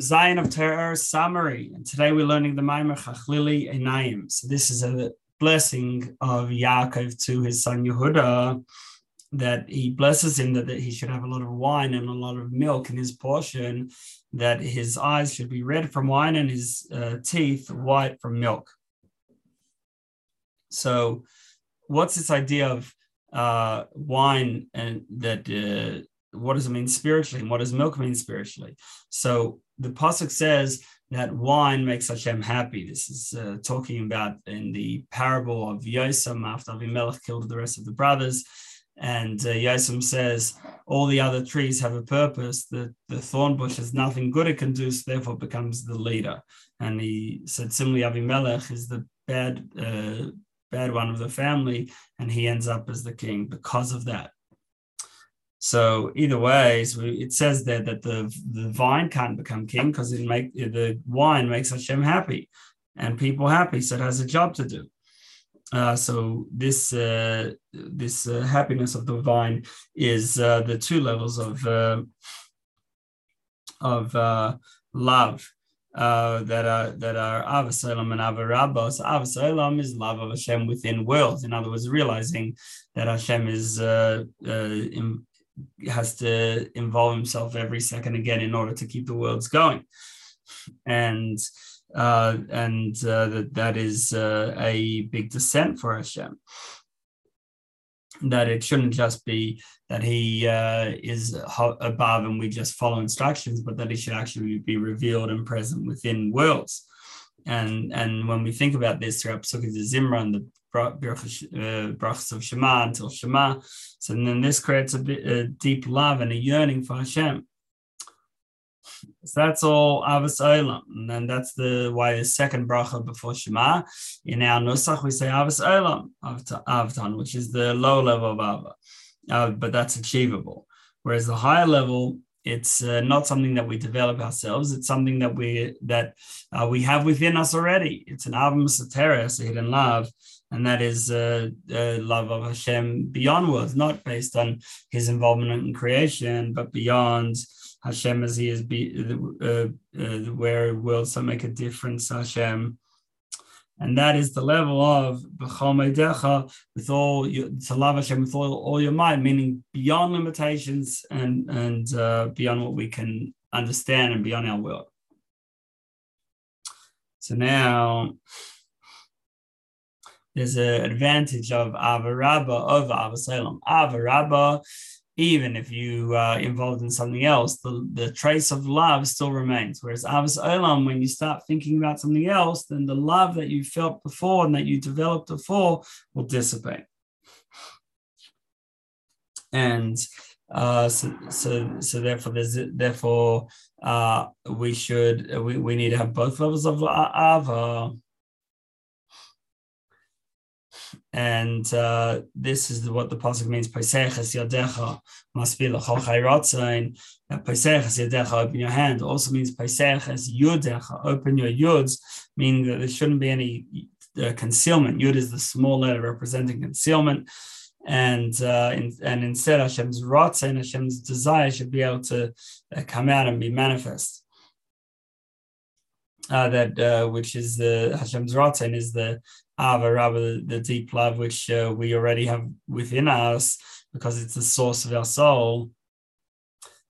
Zion of Torah Ohr summary, and today we're learning the Maimer Chachlili Einayim. So this is a blessing of Yaakov to his son Yehuda, that he blesses him that, that he should have a lot of wine and a lot of milk in his portion, that his eyes should be red from wine and his uh, teeth white from milk. So, what's this idea of uh, wine and that? Uh, what does it mean spiritually and what does milk mean spiritually? So the pasuk says that wine makes Hashem happy. This is uh, talking about in the parable of Yosem after Avimelech killed the rest of the brothers. And uh, Yosem says all the other trees have a purpose. The, the thorn bush has nothing good it can do, so therefore becomes the leader. And he said similarly, Avimelech is the bad uh, bad one of the family, and he ends up as the king because of that. So either way, it says there that the the vine can't become king because it make the wine makes Hashem happy and people happy, so it has a job to do. Uh, so this uh, this uh, happiness of the vine is uh, the two levels of uh, of uh, love that are that are Ahavas Olam and Ahava Rabba. So Ahavas Olam is love of Hashem within worlds. In other words, realizing that Hashem is in, has to involve himself every second again in order to keep the worlds going. And uh, and uh, that that is uh, a big descent for Hashem. That it shouldn't just be that he uh, is above and we just follow instructions, but that he should actually be revealed and present within worlds. And and when we think about this throughout Pesukei Dezimra, the brachas of Shema until Shema. So then this creates a, bit, a deep love and a yearning for Hashem. So that's all Ahavas Olam, and then that's the why the second bracha before Shema. In our Nusach, we say Ahavas Olam, Ahavtanu, which is the low level of Ava, uh, but that's achievable. Whereas the higher level, it's uh, not something that we develop ourselves. It's something that we that uh, we have within us already. It's an Ahava Mesuteres, a hidden love, and that is uh, uh, love of Hashem beyond words, not based on his involvement in creation, but beyond Hashem as he is, be, uh, uh, where worlds make a difference, Hashem. And that is the level of with all your, to love Hashem with all, all your mind, meaning beyond limitations and and uh, beyond what we can understand and beyond our world. So now there's an advantage of Ahava Rabba over Avasalam. Ahava Rabba, even if you are involved in something else, the, the trace of love still remains. Whereas Ahavas Olam, when you start thinking about something else, then the love that you felt before and that you developed before will dissipate. And uh, so, so, so therefore, there's therefore uh, we should we, we need to have both levels of ava and uh, this is what the pasuk means. Paiseches yadecha must be lechol chayratzain. Paiseches yadecha, open your hand. Also means paiseches yudecha, open your yuds, meaning that there shouldn't be any uh, concealment. Yud is the small letter representing concealment. And uh, in, and instead, Hashem's ratzain, Hashem's desire should be able to uh, come out and be manifest. Uh, that uh, which is the Hashem's ratzain is the Ava, the deep love which uh, we already have within us because it's the source of our soul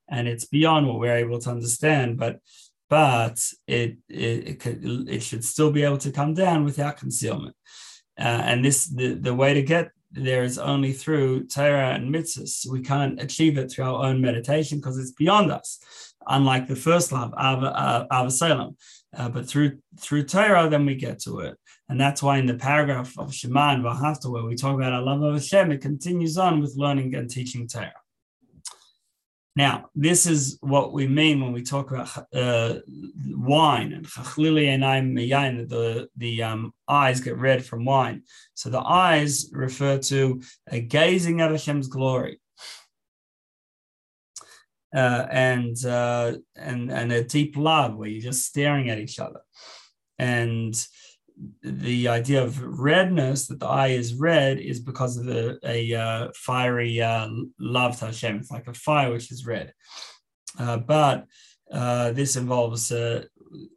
and it's beyond what we're able to understand but but it it, it, could, it should still be able to come down without concealment uh, and this the, the way to get there is only through Torah and mitzvahs. We can't achieve it through our own meditation because it's beyond us. Unlike the first love, Ava, uh, Ahavas Olam. Uh, but through through Torah, then we get to it. And that's why in the paragraph of Shema and V'ahavta, where we talk about our love of Hashem, it continues on with learning and teaching Torah. Now, this is what we mean when we talk about uh, wine and chachlili and the the um, eyes get red from wine. So the eyes refer to a gazing at Hashem's glory. Uh, and uh, and and a deep love where you're just staring at each other, and the idea of redness that the eye is red is because of a, a uh, fiery uh, love to Hashem. It's like a fire which is red. Uh, but uh, this involves uh,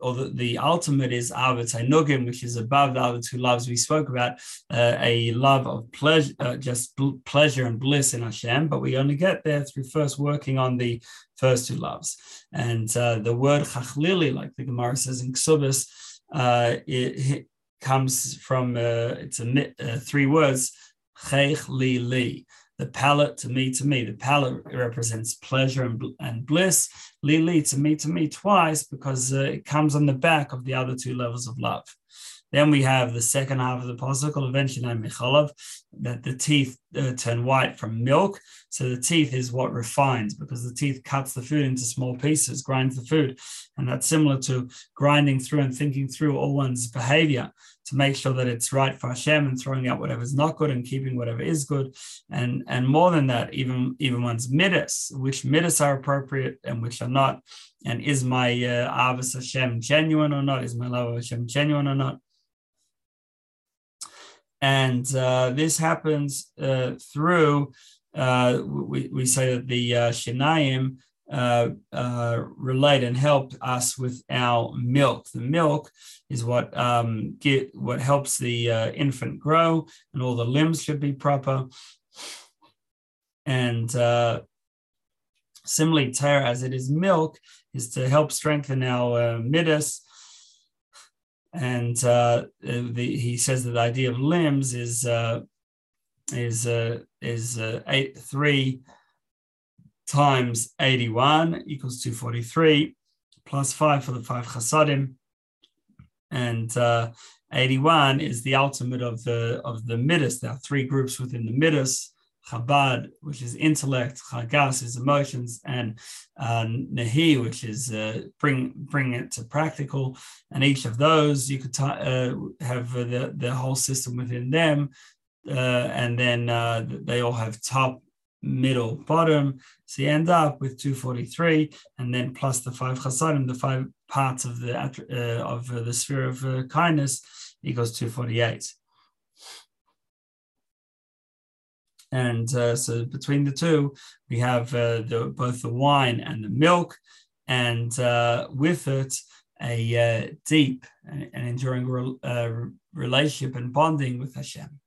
or the, the ultimate is Ahavas Nugim, which is above the other two loves we spoke about, uh, a love of pleasure, uh, just bl- pleasure and bliss in Hashem. But we only get there through first working on the first two loves. And uh, the word Chachlili, like the Gemara says in Ksubis, uh, it, it, comes from uh, it's a uh, three words, Chech li li the palate to me to me. The palate represents pleasure and, and bliss. Lili to me to me twice because uh, it comes on the back of the other two levels of love. Then we have the second half of the possible eventually that the teeth uh, turn white from milk. So the teeth is what refines because the teeth cuts the food into small pieces, grinds the food. And that's similar to grinding through and thinking through all one's behavior to make sure that it's right for Hashem and throwing out whatever's not good and keeping whatever is good. And and more than that, even even one's midas, which midas are appropriate and which are not. And is my uh, Ahavas Hashem genuine or not? Is my love of Hashem genuine or not? And uh, this happens uh, through, uh, we, we say that the uh, uh, uh, relate and help us with our milk. The milk is what um, get what helps the uh, infant grow, and all the limbs should be proper. And similarly, Torah, as it is milk, is to help strengthen our uh, midas. And uh, the, he says that the idea of limbs is uh, is uh, is uh, eight three times 81 equals 243 plus 5 for the 5 chasadim. And uh, 81 is the ultimate of the of the midas. There are three groups within the midas Chabad, which is intellect, Chagas is emotions, and uh, Nahi, which is uh, bring bring it to practical. And each of those, you could t- uh, have the, the whole system within them. Uh, and then uh, they all have top, middle, bottom. So you end up with 243, and then plus the five chasadim, the five parts of the uh, of the sphere of kindness equals 248. And uh, so between the two, we have uh, the, both the wine and the milk, and uh, with it, a deep and, enduring re- relationship and bonding with Hashem.